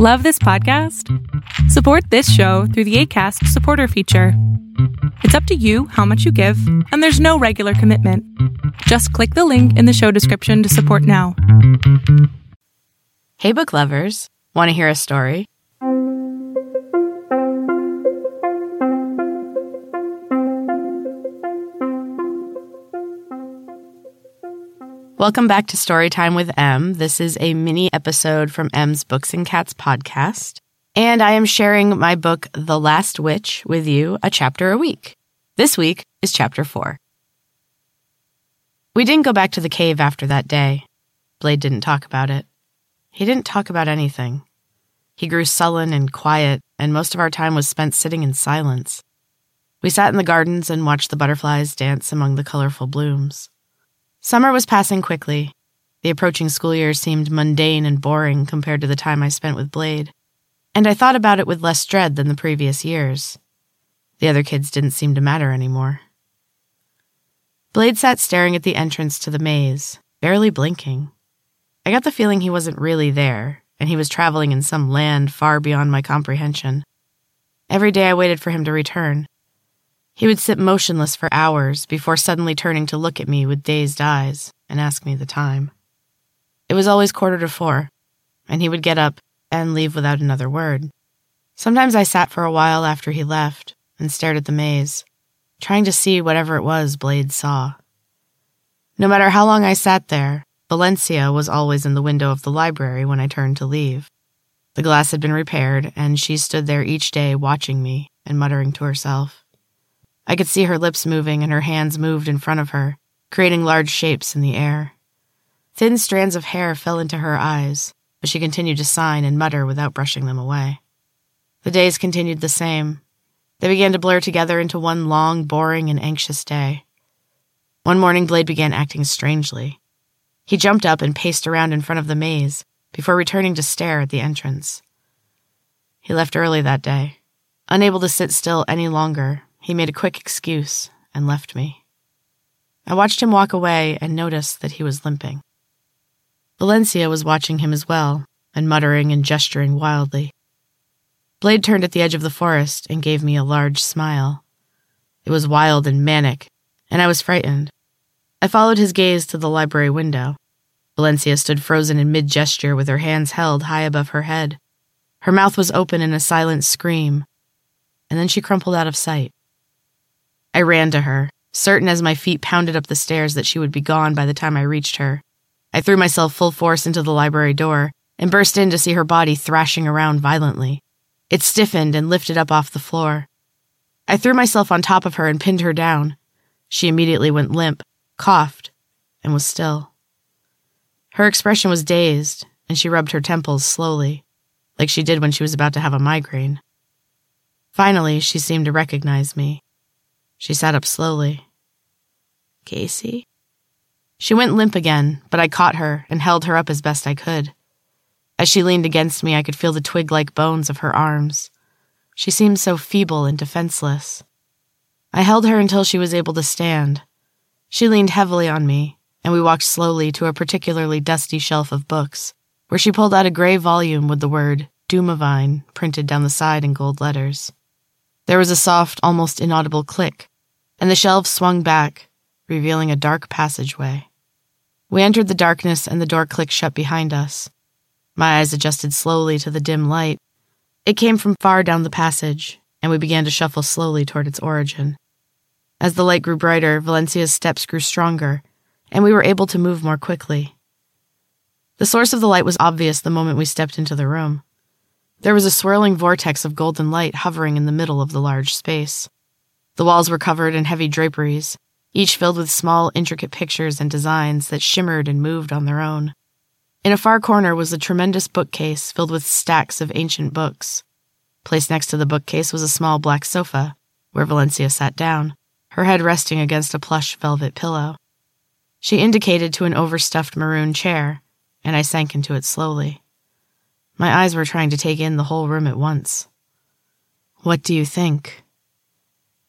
Love this podcast? Support this show through the ACAST supporter feature. It's up to you how much you give, and there's no regular commitment. Just click the link in the show description to support now. Hey, book lovers. Want to hear a story? Welcome back to Storytime with Em. This is a mini episode from Em's Books and Cats podcast. And I am sharing my book, The Last Witch, with you a chapter a week. This week is chapter four. We didn't go back to the cave after that day. Blade didn't talk about it. He didn't talk about anything. He grew sullen and quiet, and most of our time was spent sitting in silence. We sat in the gardens and watched the butterflies dance among the colorful blooms. Summer was passing quickly. The approaching school year seemed mundane and boring compared to the time I spent with Blade, and I thought about it with less dread than the previous years. The other kids didn't seem to matter anymore. Blade sat staring at the entrance to the maze, barely blinking. I got the feeling he wasn't really there, and he was traveling in some land far beyond my comprehension. Every day I waited for him to return, he would sit motionless for hours before suddenly turning to look at me with dazed eyes and ask me the time. It was always quarter to four, and he would get up and leave without another word. Sometimes I sat for a while after he left and stared at the maze, trying to see whatever it was Blade saw. No matter how long I sat there, Valencia was always in the window of the library when I turned to leave. The glass had been repaired, and she stood there each day watching me and muttering to herself. I could see her lips moving and her hands moved in front of her, creating large shapes in the air. Thin strands of hair fell into her eyes, but she continued to sign and mutter without brushing them away. The days continued the same. They began to blur together into one long, boring, and anxious day. One morning, Blade began acting strangely. He jumped up and paced around in front of the maze before returning to stare at the entrance. He left early that day, unable to sit still any longer he made a quick excuse and left me. I watched him walk away and noticed that he was limping. Valencia was watching him as well and muttering and gesturing wildly. Blade turned at the edge of the forest and gave me a large smile. It was wild and manic, and I was frightened. I followed his gaze to the library window. Valencia stood frozen in mid gesture with her hands held high above her head. Her mouth was open in a silent scream, and then she crumpled out of sight. I ran to her, certain as my feet pounded up the stairs that she would be gone by the time I reached her. I threw myself full force into the library door and burst in to see her body thrashing around violently. It stiffened and lifted up off the floor. I threw myself on top of her and pinned her down. She immediately went limp, coughed, and was still. Her expression was dazed, and she rubbed her temples slowly, like she did when she was about to have a migraine. Finally, she seemed to recognize me. She sat up slowly. Casey? She went limp again, but I caught her and held her up as best I could. As she leaned against me, I could feel the twig like bones of her arms. She seemed so feeble and defenseless. I held her until she was able to stand. She leaned heavily on me, and we walked slowly to a particularly dusty shelf of books, where she pulled out a gray volume with the word Dumavine printed down the side in gold letters. There was a soft, almost inaudible click, and the shelves swung back, revealing a dark passageway. We entered the darkness and the door clicked shut behind us. My eyes adjusted slowly to the dim light. It came from far down the passage, and we began to shuffle slowly toward its origin. As the light grew brighter, Valencia's steps grew stronger, and we were able to move more quickly. The source of the light was obvious the moment we stepped into the room. There was a swirling vortex of golden light hovering in the middle of the large space. The walls were covered in heavy draperies, each filled with small, intricate pictures and designs that shimmered and moved on their own. In a far corner was a tremendous bookcase filled with stacks of ancient books. Placed next to the bookcase was a small black sofa, where Valencia sat down, her head resting against a plush velvet pillow. She indicated to an overstuffed maroon chair, and I sank into it slowly. My eyes were trying to take in the whole room at once. What do you think?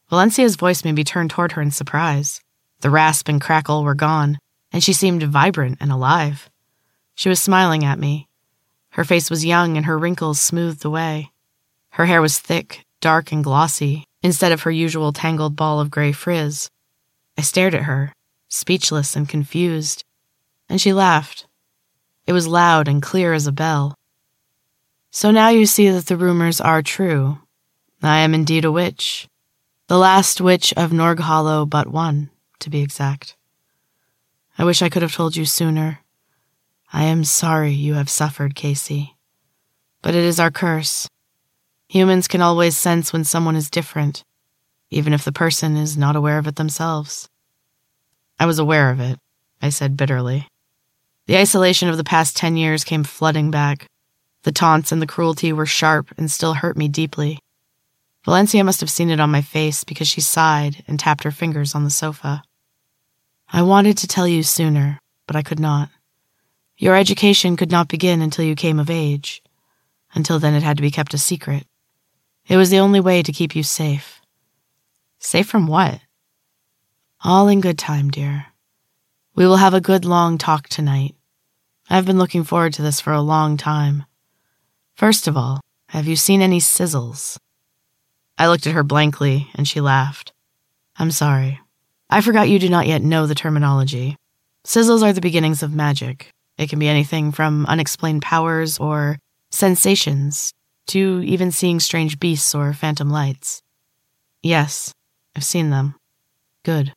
Valencia's voice made me turn toward her in surprise. The rasp and crackle were gone, and she seemed vibrant and alive. She was smiling at me. Her face was young and her wrinkles smoothed away. Her hair was thick, dark, and glossy, instead of her usual tangled ball of gray frizz. I stared at her, speechless and confused, and she laughed. It was loud and clear as a bell. So now you see that the rumors are true. I am indeed a witch. The last witch of Norghollow but one, to be exact. I wish I could have told you sooner. I am sorry you have suffered, Casey. But it is our curse. Humans can always sense when someone is different, even if the person is not aware of it themselves. I was aware of it, I said bitterly. The isolation of the past ten years came flooding back. The taunts and the cruelty were sharp and still hurt me deeply. Valencia must have seen it on my face because she sighed and tapped her fingers on the sofa. I wanted to tell you sooner, but I could not. Your education could not begin until you came of age. Until then, it had to be kept a secret. It was the only way to keep you safe. Safe from what? All in good time, dear. We will have a good long talk tonight. I've been looking forward to this for a long time. First of all, have you seen any sizzles? I looked at her blankly, and she laughed. I'm sorry. I forgot you do not yet know the terminology. Sizzles are the beginnings of magic. It can be anything from unexplained powers or sensations to even seeing strange beasts or phantom lights. Yes, I've seen them. Good.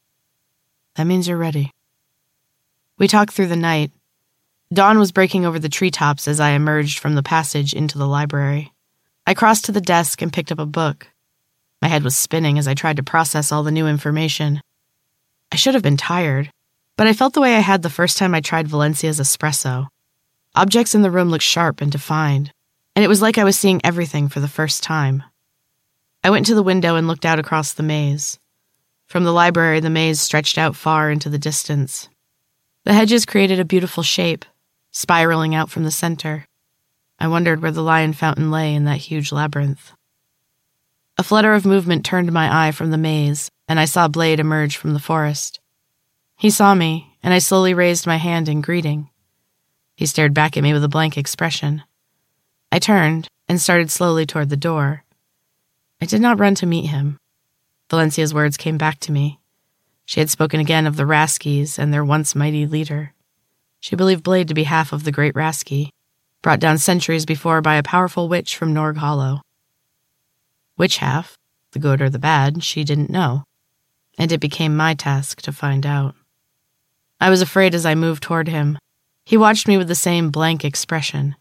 That means you're ready. We talked through the night. Dawn was breaking over the treetops as I emerged from the passage into the library. I crossed to the desk and picked up a book. My head was spinning as I tried to process all the new information. I should have been tired, but I felt the way I had the first time I tried Valencia's espresso. Objects in the room looked sharp and defined, and it was like I was seeing everything for the first time. I went to the window and looked out across the maze. From the library, the maze stretched out far into the distance. The hedges created a beautiful shape, spiraling out from the center. I wondered where the lion fountain lay in that huge labyrinth. A flutter of movement turned my eye from the maze, and I saw Blade emerge from the forest. He saw me, and I slowly raised my hand in greeting. He stared back at me with a blank expression. I turned and started slowly toward the door. I did not run to meet him. Valencia's words came back to me. She had spoken again of the Raskies and their once mighty leader. She believed Blade to be half of the great Rasky, brought down centuries before by a powerful witch from Norg Hollow. Which half, the good or the bad, she didn't know and it became my task to find out. I was afraid as I moved toward him. He watched me with the same blank expression.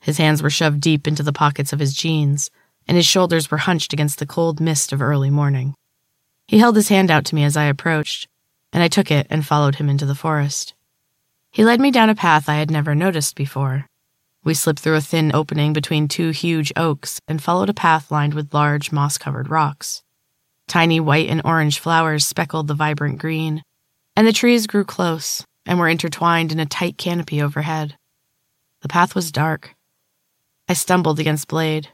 His hands were shoved deep into the pockets of his jeans, and his shoulders were hunched against the cold mist of early morning. He held his hand out to me as I approached, and I took it and followed him into the forest. He led me down a path I had never noticed before. We slipped through a thin opening between two huge oaks and followed a path lined with large moss covered rocks. Tiny white and orange flowers speckled the vibrant green, and the trees grew close and were intertwined in a tight canopy overhead. The path was dark. I stumbled against Blade.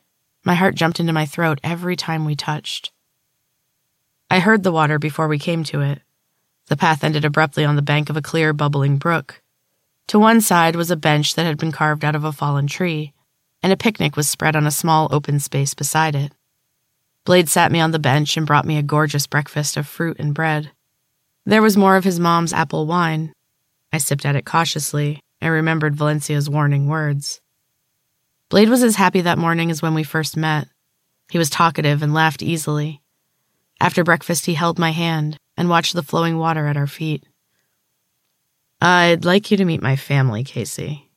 My heart jumped into my throat every time we touched. I heard the water before we came to it. The path ended abruptly on the bank of a clear, bubbling brook. To one side was a bench that had been carved out of a fallen tree, and a picnic was spread on a small open space beside it. Blade sat me on the bench and brought me a gorgeous breakfast of fruit and bread. There was more of his mom's apple wine. I sipped at it cautiously and remembered Valencia's warning words. Blade was as happy that morning as when we first met. He was talkative and laughed easily. After breakfast, he held my hand and watched the flowing water at our feet. I'd like you to meet my family, Casey.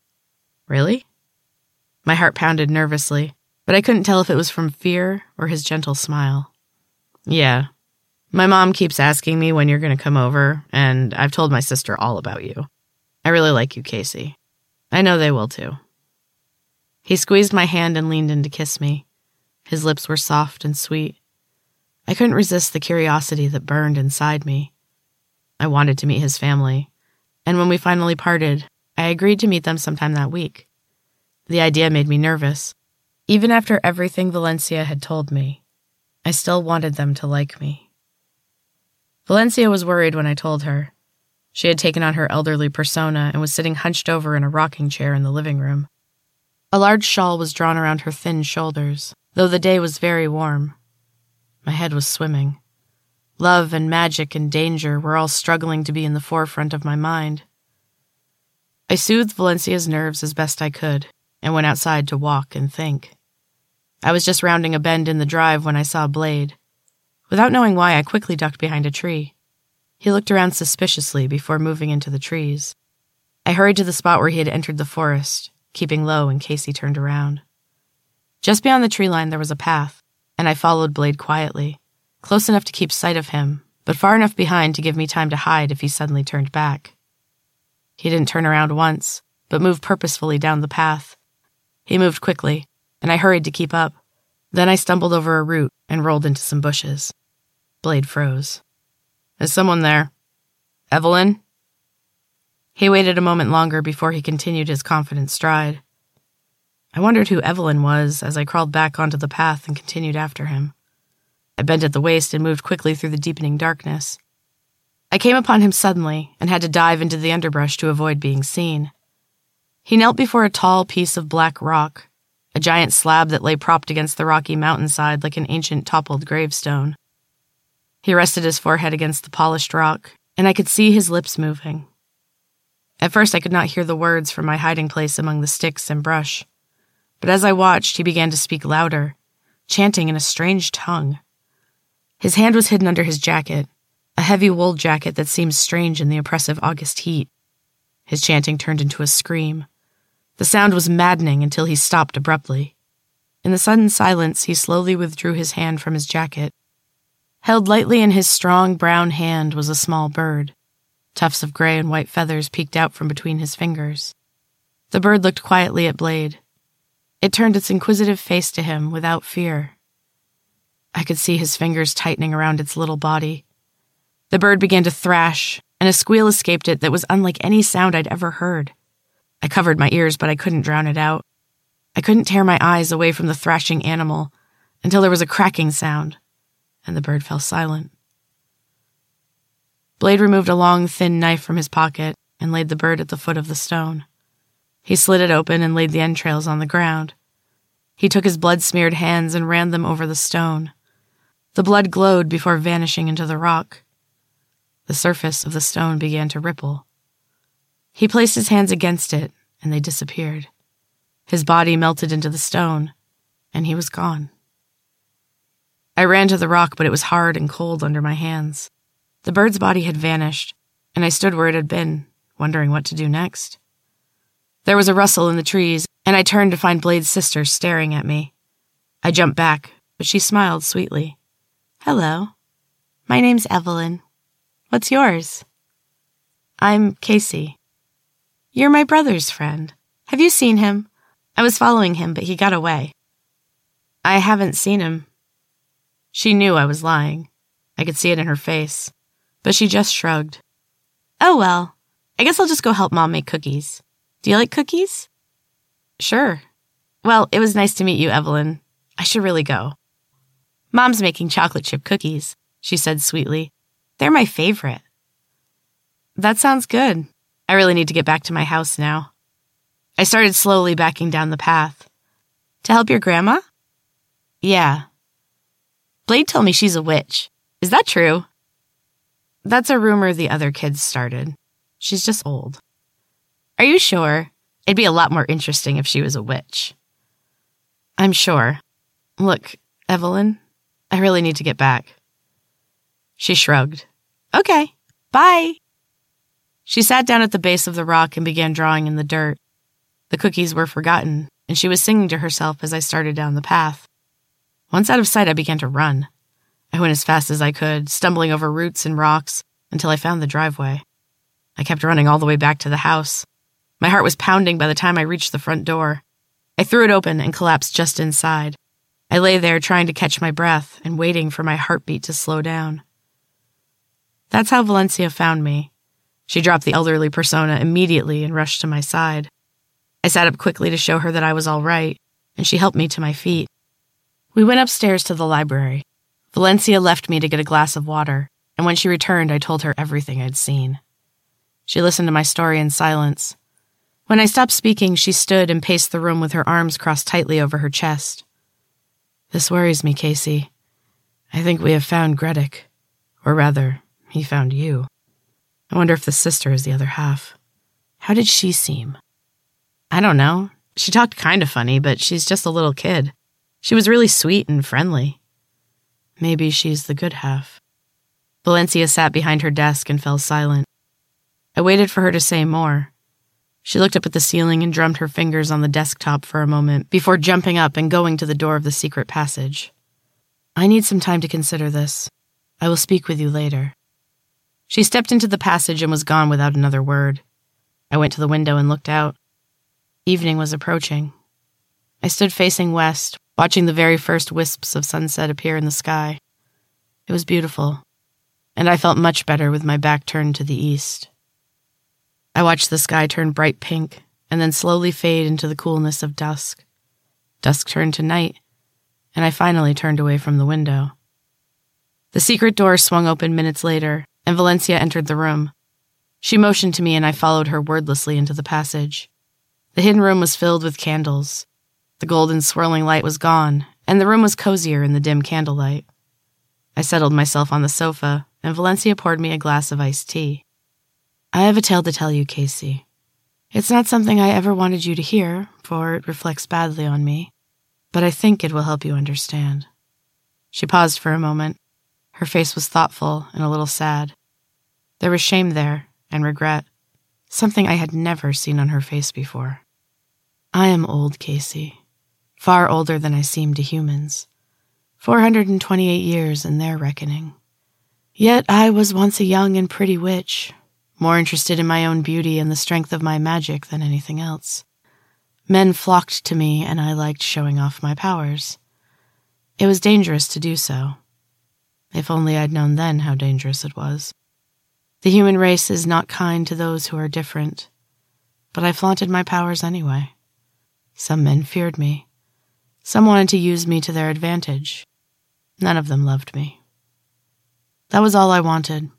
Really? My heart pounded nervously but I couldn't tell if it was from fear or his gentle smile. Yeah. My mom keeps asking me when you're going to come over, and I've told my sister all about you. I really like you, Casey. I know they will too. He squeezed my hand and leaned in to kiss me. His lips were soft and sweet. I couldn't resist the curiosity that burned inside me. I wanted to meet his family, and when we finally parted, I agreed to meet them sometime that week. The idea made me nervous, even after everything Valencia had told me, I still wanted them to like me. Valencia was worried when I told her. She had taken on her elderly persona and was sitting hunched over in a rocking chair in the living room. A large shawl was drawn around her thin shoulders, though the day was very warm. My head was swimming. Love and magic and danger were all struggling to be in the forefront of my mind. I soothed Valencia's nerves as best I could and went outside to walk and think. I was just rounding a bend in the drive when I saw Blade. Without knowing why, I quickly ducked behind a tree. He looked around suspiciously before moving into the trees. I hurried to the spot where he had entered the forest, keeping low in case he turned around. Just beyond the tree line, there was a path, and I followed Blade quietly, close enough to keep sight of him, but far enough behind to give me time to hide if he suddenly turned back. He didn't turn around once, but moved purposefully down the path. He moved quickly, and I hurried to keep up. Then I stumbled over a root and rolled into some bushes. Blade froze. Is someone there? Evelyn? He waited a moment longer before he continued his confident stride. I wondered who Evelyn was as I crawled back onto the path and continued after him. I bent at the waist and moved quickly through the deepening darkness. I came upon him suddenly and had to dive into the underbrush to avoid being seen. He knelt before a tall piece of black rock, a giant slab that lay propped against the rocky mountainside like an ancient toppled gravestone. He rested his forehead against the polished rock, and I could see his lips moving. At first, I could not hear the words from my hiding place among the sticks and brush. But as I watched, he began to speak louder, chanting in a strange tongue. His hand was hidden under his jacket, a heavy wool jacket that seemed strange in the oppressive August heat. His chanting turned into a scream. The sound was maddening until he stopped abruptly. In the sudden silence, he slowly withdrew his hand from his jacket. Held lightly in his strong brown hand was a small bird. Tufts of gray and white feathers peeked out from between his fingers. The bird looked quietly at Blade, it turned its inquisitive face to him without fear. I could see his fingers tightening around its little body. The bird began to thrash, and a squeal escaped it that was unlike any sound I'd ever heard. I covered my ears, but I couldn't drown it out. I couldn't tear my eyes away from the thrashing animal until there was a cracking sound, and the bird fell silent. Blade removed a long, thin knife from his pocket and laid the bird at the foot of the stone. He slid it open and laid the entrails on the ground. He took his blood smeared hands and ran them over the stone. The blood glowed before vanishing into the rock. The surface of the stone began to ripple. He placed his hands against it, and they disappeared. His body melted into the stone, and he was gone. I ran to the rock, but it was hard and cold under my hands. The bird's body had vanished, and I stood where it had been, wondering what to do next. There was a rustle in the trees, and I turned to find Blade's sister staring at me. I jumped back, but she smiled sweetly. Hello. My name's Evelyn. What's yours? I'm Casey. You're my brother's friend. Have you seen him? I was following him, but he got away. I haven't seen him. She knew I was lying. I could see it in her face, but she just shrugged. Oh well, I guess I'll just go help Mom make cookies. Do you like cookies? Sure. Well, it was nice to meet you, Evelyn. I should really go. Mom's making chocolate chip cookies, she said sweetly. They're my favorite. That sounds good. I really need to get back to my house now. I started slowly backing down the path. To help your grandma? Yeah. Blade told me she's a witch. Is that true? That's a rumor the other kids started. She's just old. Are you sure? It'd be a lot more interesting if she was a witch. I'm sure. Look, Evelyn, I really need to get back. She shrugged. Okay, bye. She sat down at the base of the rock and began drawing in the dirt. The cookies were forgotten, and she was singing to herself as I started down the path. Once out of sight, I began to run. I went as fast as I could, stumbling over roots and rocks until I found the driveway. I kept running all the way back to the house. My heart was pounding by the time I reached the front door. I threw it open and collapsed just inside. I lay there trying to catch my breath and waiting for my heartbeat to slow down. That's how Valencia found me. She dropped the elderly persona immediately and rushed to my side. I sat up quickly to show her that I was all right, and she helped me to my feet. We went upstairs to the library. Valencia left me to get a glass of water, and when she returned, I told her everything I'd seen. She listened to my story in silence. When I stopped speaking, she stood and paced the room with her arms crossed tightly over her chest. This worries me, Casey. I think we have found Gredick. Or rather, he found you. I wonder if the sister is the other half. How did she seem? I don't know. She talked kind of funny, but she's just a little kid. She was really sweet and friendly. Maybe she's the good half. Valencia sat behind her desk and fell silent. I waited for her to say more, she looked up at the ceiling and drummed her fingers on the desktop for a moment before jumping up and going to the door of the secret passage. I need some time to consider this. I will speak with you later. She stepped into the passage and was gone without another word. I went to the window and looked out. Evening was approaching. I stood facing west, watching the very first wisps of sunset appear in the sky. It was beautiful, and I felt much better with my back turned to the east. I watched the sky turn bright pink and then slowly fade into the coolness of dusk. Dusk turned to night, and I finally turned away from the window. The secret door swung open minutes later, and Valencia entered the room. She motioned to me, and I followed her wordlessly into the passage. The hidden room was filled with candles. The golden swirling light was gone, and the room was cozier in the dim candlelight. I settled myself on the sofa, and Valencia poured me a glass of iced tea. I have a tale to tell you, Casey. It's not something I ever wanted you to hear, for it reflects badly on me, but I think it will help you understand. She paused for a moment. Her face was thoughtful and a little sad. There was shame there and regret, something I had never seen on her face before. I am old, Casey, far older than I seem to humans. 428 years in their reckoning. Yet I was once a young and pretty witch, more interested in my own beauty and the strength of my magic than anything else. Men flocked to me, and I liked showing off my powers. It was dangerous to do so. If only I'd known then how dangerous it was. The human race is not kind to those who are different, but I flaunted my powers anyway. Some men feared me. Some wanted to use me to their advantage. None of them loved me. That was all I wanted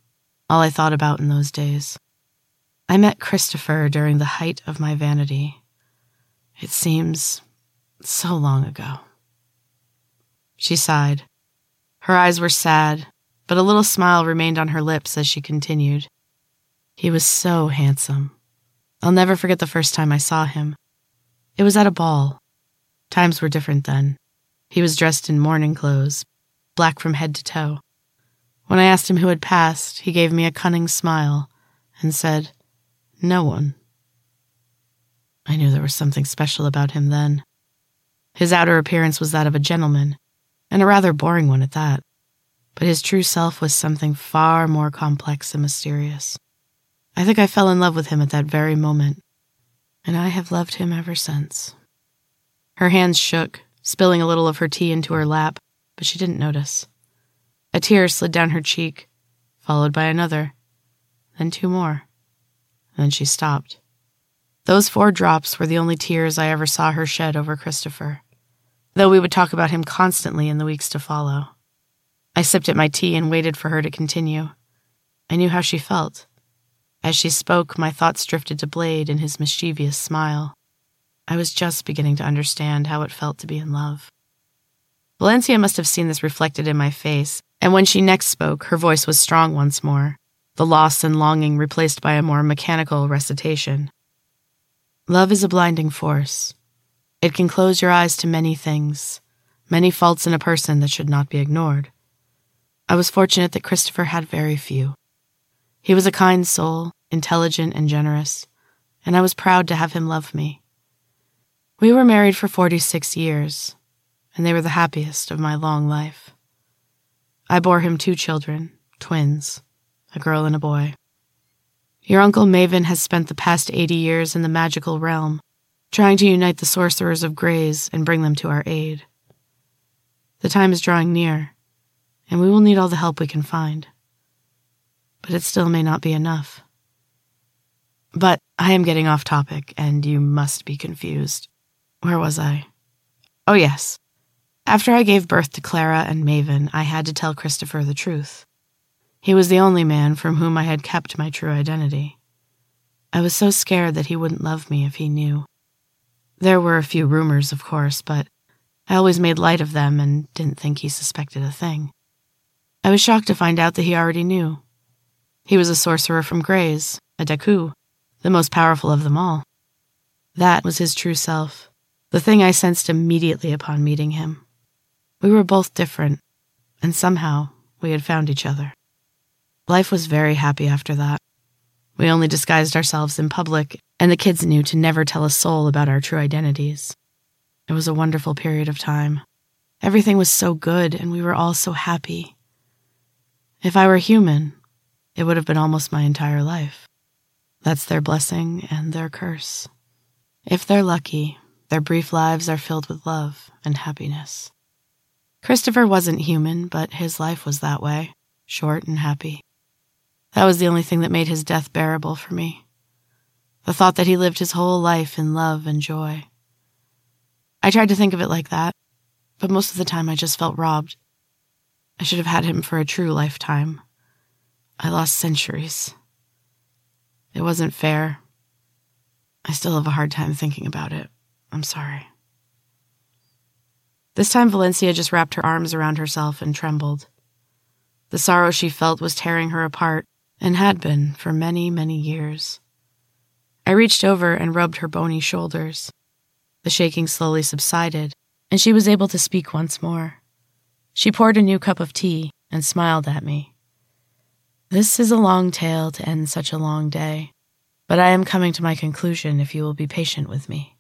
all I thought about in those days. I met Christopher during the height of my vanity. It seems so long ago. She sighed. Her eyes were sad, but a little smile remained on her lips as she continued. He was so handsome. I'll never forget the first time I saw him. It was at a ball. Times were different then. He was dressed in mourning clothes, black from head to toe. When I asked him who had passed, he gave me a cunning smile and said, No one. I knew there was something special about him then. His outer appearance was that of a gentleman, and a rather boring one at that, but his true self was something far more complex and mysterious. I think I fell in love with him at that very moment, and I have loved him ever since. Her hands shook, spilling a little of her tea into her lap, but she didn't notice. A tear slid down her cheek, followed by another, then two more. Then she stopped. Those four drops were the only tears I ever saw her shed over Christopher, though we would talk about him constantly in the weeks to follow. I sipped at my tea and waited for her to continue. I knew how she felt. As she spoke, my thoughts drifted to Blade and his mischievous smile. I was just beginning to understand how it felt to be in love. Valencia must have seen this reflected in my face, and when she next spoke, her voice was strong once more, the loss and longing replaced by a more mechanical recitation. Love is a blinding force. It can close your eyes to many things, many faults in a person that should not be ignored. I was fortunate that Christopher had very few. He was a kind soul, intelligent and generous, and I was proud to have him love me. We were married for 46 years, and they were the happiest of my long life. I bore him two children, twins, a girl and a boy. Your Uncle Maven has spent the past 80 years in the magical realm, trying to unite the sorcerers of Greys and bring them to our aid. The time is drawing near, and we will need all the help we can find. But it still may not be enough. But I am getting off topic, and you must be confused. Where was I? Oh, yes. After I gave birth to Clara and Maven, I had to tell Christopher the truth. He was the only man from whom I had kept my true identity. I was so scared that he wouldn't love me if he knew. There were a few rumors, of course, but I always made light of them and didn't think he suspected a thing. I was shocked to find out that he already knew. He was a sorcerer from Gray's, a Deku, the most powerful of them all. That was his true self, the thing I sensed immediately upon meeting him. We were both different, and somehow we had found each other. Life was very happy after that. We only disguised ourselves in public, and the kids knew to never tell a soul about our true identities. It was a wonderful period of time. Everything was so good, and we were all so happy. If I were human, it would have been almost my entire life. That's their blessing and their curse. If they're lucky, their brief lives are filled with love and happiness. Christopher wasn't human, but his life was that way, short and happy. That was the only thing that made his death bearable for me. The thought that he lived his whole life in love and joy. I tried to think of it like that, but most of the time I just felt robbed. I should have had him for a true lifetime. I lost centuries. It wasn't fair. I still have a hard time thinking about it. I'm sorry. This time, Valencia just wrapped her arms around herself and trembled. The sorrow she felt was tearing her apart, and had been for many, many years. I reached over and rubbed her bony shoulders. The shaking slowly subsided, and she was able to speak once more. She poured a new cup of tea and smiled at me. This is a long tale to end such a long day, but I am coming to my conclusion if you will be patient with me.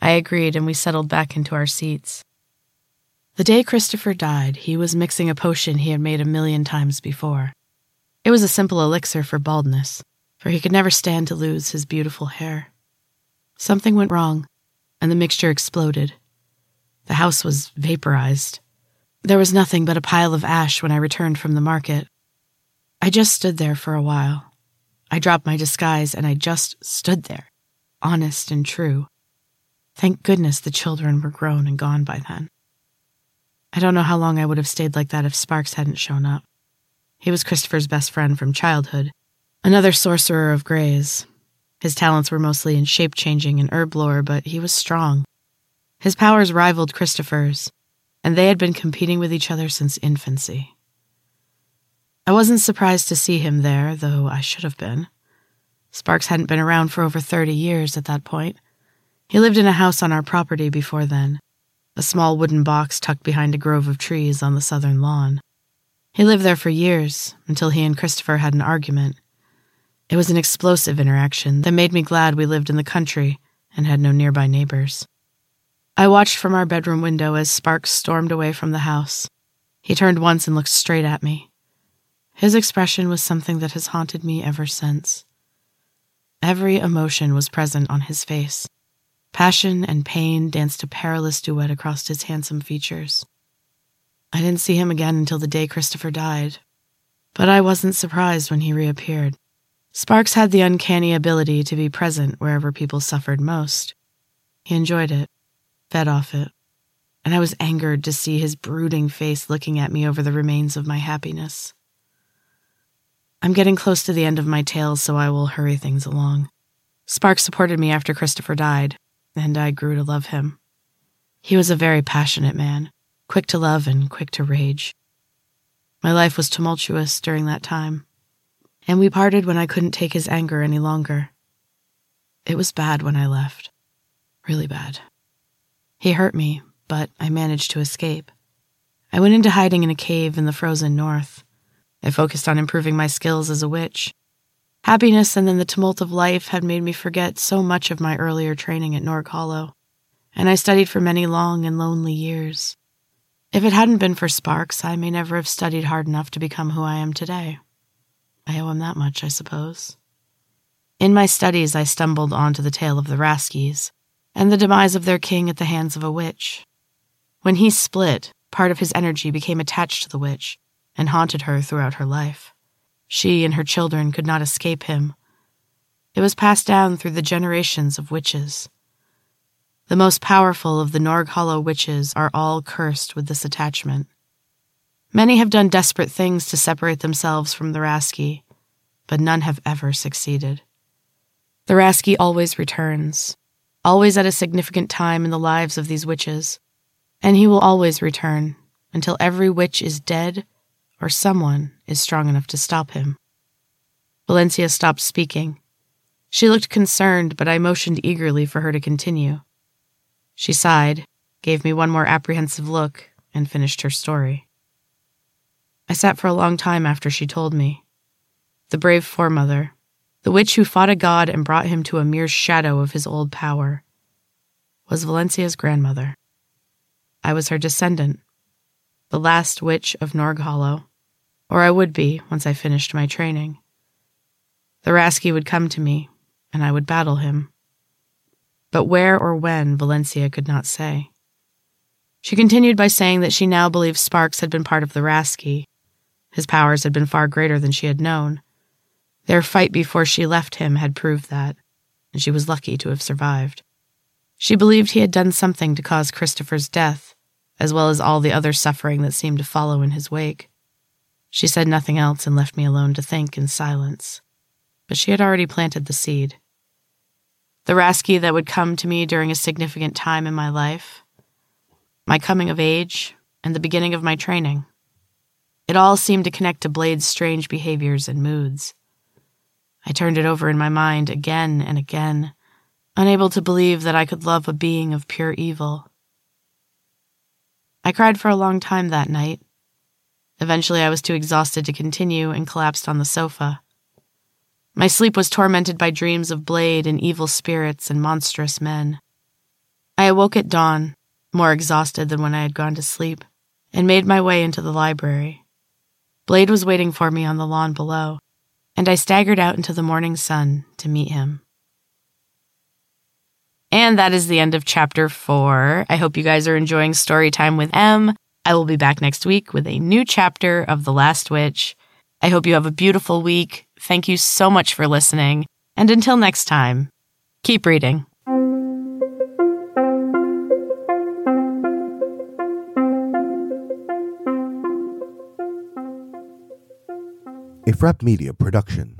I agreed, and we settled back into our seats. The day Christopher died, he was mixing a potion he had made a million times before. It was a simple elixir for baldness, for he could never stand to lose his beautiful hair. Something went wrong, and the mixture exploded. The house was vaporized. There was nothing but a pile of ash when I returned from the market. I just stood there for a while. I dropped my disguise and I just stood there, honest and true. Thank goodness the children were grown and gone by then. I don't know how long I would have stayed like that if Sparks hadn't shown up. He was Christopher's best friend from childhood, another sorcerer of Gray's. His talents were mostly in shape changing and herb lore, but he was strong. His powers rivaled Christopher's, and they had been competing with each other since infancy. I wasn't surprised to see him there, though I should have been. Sparks hadn't been around for over 30 years at that point he lived in a house on our property before then, a small wooden box tucked behind a grove of trees on the southern lawn. He lived there for years, until he and Christopher had an argument. It was an explosive interaction that made me glad we lived in the country and had no nearby neighbors. I watched from our bedroom window as Sparks stormed away from the house. He turned once and looked straight at me. His expression was something that has haunted me ever since. Every emotion was present on his face. Passion and pain danced a perilous duet across his handsome features. I didn't see him again until the day Christopher died, but I wasn't surprised when he reappeared. Sparks had the uncanny ability to be present wherever people suffered most. He enjoyed it, fed off it, and I was angered to see his brooding face looking at me over the remains of my happiness. I'm getting close to the end of my tale, so I will hurry things along. Sparks supported me after Christopher died, and I grew to love him. He was a very passionate man, quick to love and quick to rage. My life was tumultuous during that time, and we parted when I couldn't take his anger any longer. It was bad when I left. Really bad. He hurt me, but I managed to escape. I went into hiding in a cave in the frozen north. I focused on improving my skills as a witch Happiness and then the tumult of life had made me forget so much of my earlier training at Norg Hollow, and I studied for many long and lonely years. If it hadn't been for Sparks, I may never have studied hard enough to become who I am today. I owe him that much, I suppose. In my studies, I stumbled onto the tale of the Raskies and the demise of their king at the hands of a witch. When he split, part of his energy became attached to the witch and haunted her throughout her life. She and her children could not escape him. It was passed down through the generations of witches. The most powerful of the Norg Hollow witches are all cursed with this attachment. Many have done desperate things to separate themselves from the Rasky, but none have ever succeeded. The Rasky always returns, always at a significant time in the lives of these witches, and he will always return until every witch is dead or someone is strong enough to stop him. Valencia stopped speaking. She looked concerned, but I motioned eagerly for her to continue. She sighed, gave me one more apprehensive look, and finished her story. I sat for a long time after she told me. The brave foremother, the witch who fought a god and brought him to a mere shadow of his old power, was Valencia's grandmother. I was her descendant, the last witch of Norghollow, or I would be once I finished my training. The Rasky would come to me, and I would battle him. But where or when Valencia could not say. She continued by saying that she now believed Sparks had been part of the Rasky. His powers had been far greater than she had known. Their fight before she left him had proved that, and she was lucky to have survived. She believed he had done something to cause Christopher's death, as well as all the other suffering that seemed to follow in his wake. She said nothing else and left me alone to think in silence. But she had already planted the seed. The Rasky that would come to me during a significant time in my life, my coming of age, and the beginning of my training. It all seemed to connect to Blade's strange behaviors and moods. I turned it over in my mind again and again, unable to believe that I could love a being of pure evil. I cried for a long time that night, Eventually, I was too exhausted to continue and collapsed on the sofa. My sleep was tormented by dreams of Blade and evil spirits and monstrous men. I awoke at dawn, more exhausted than when I had gone to sleep, and made my way into the library. Blade was waiting for me on the lawn below, and I staggered out into the morning sun to meet him. And that is the end of chapter four. I hope you guys are enjoying story time with Em. I will be back next week with a new chapter of The Last Witch. I hope you have a beautiful week. Thank you so much for listening. And until next time, keep reading. A Frapp Media production.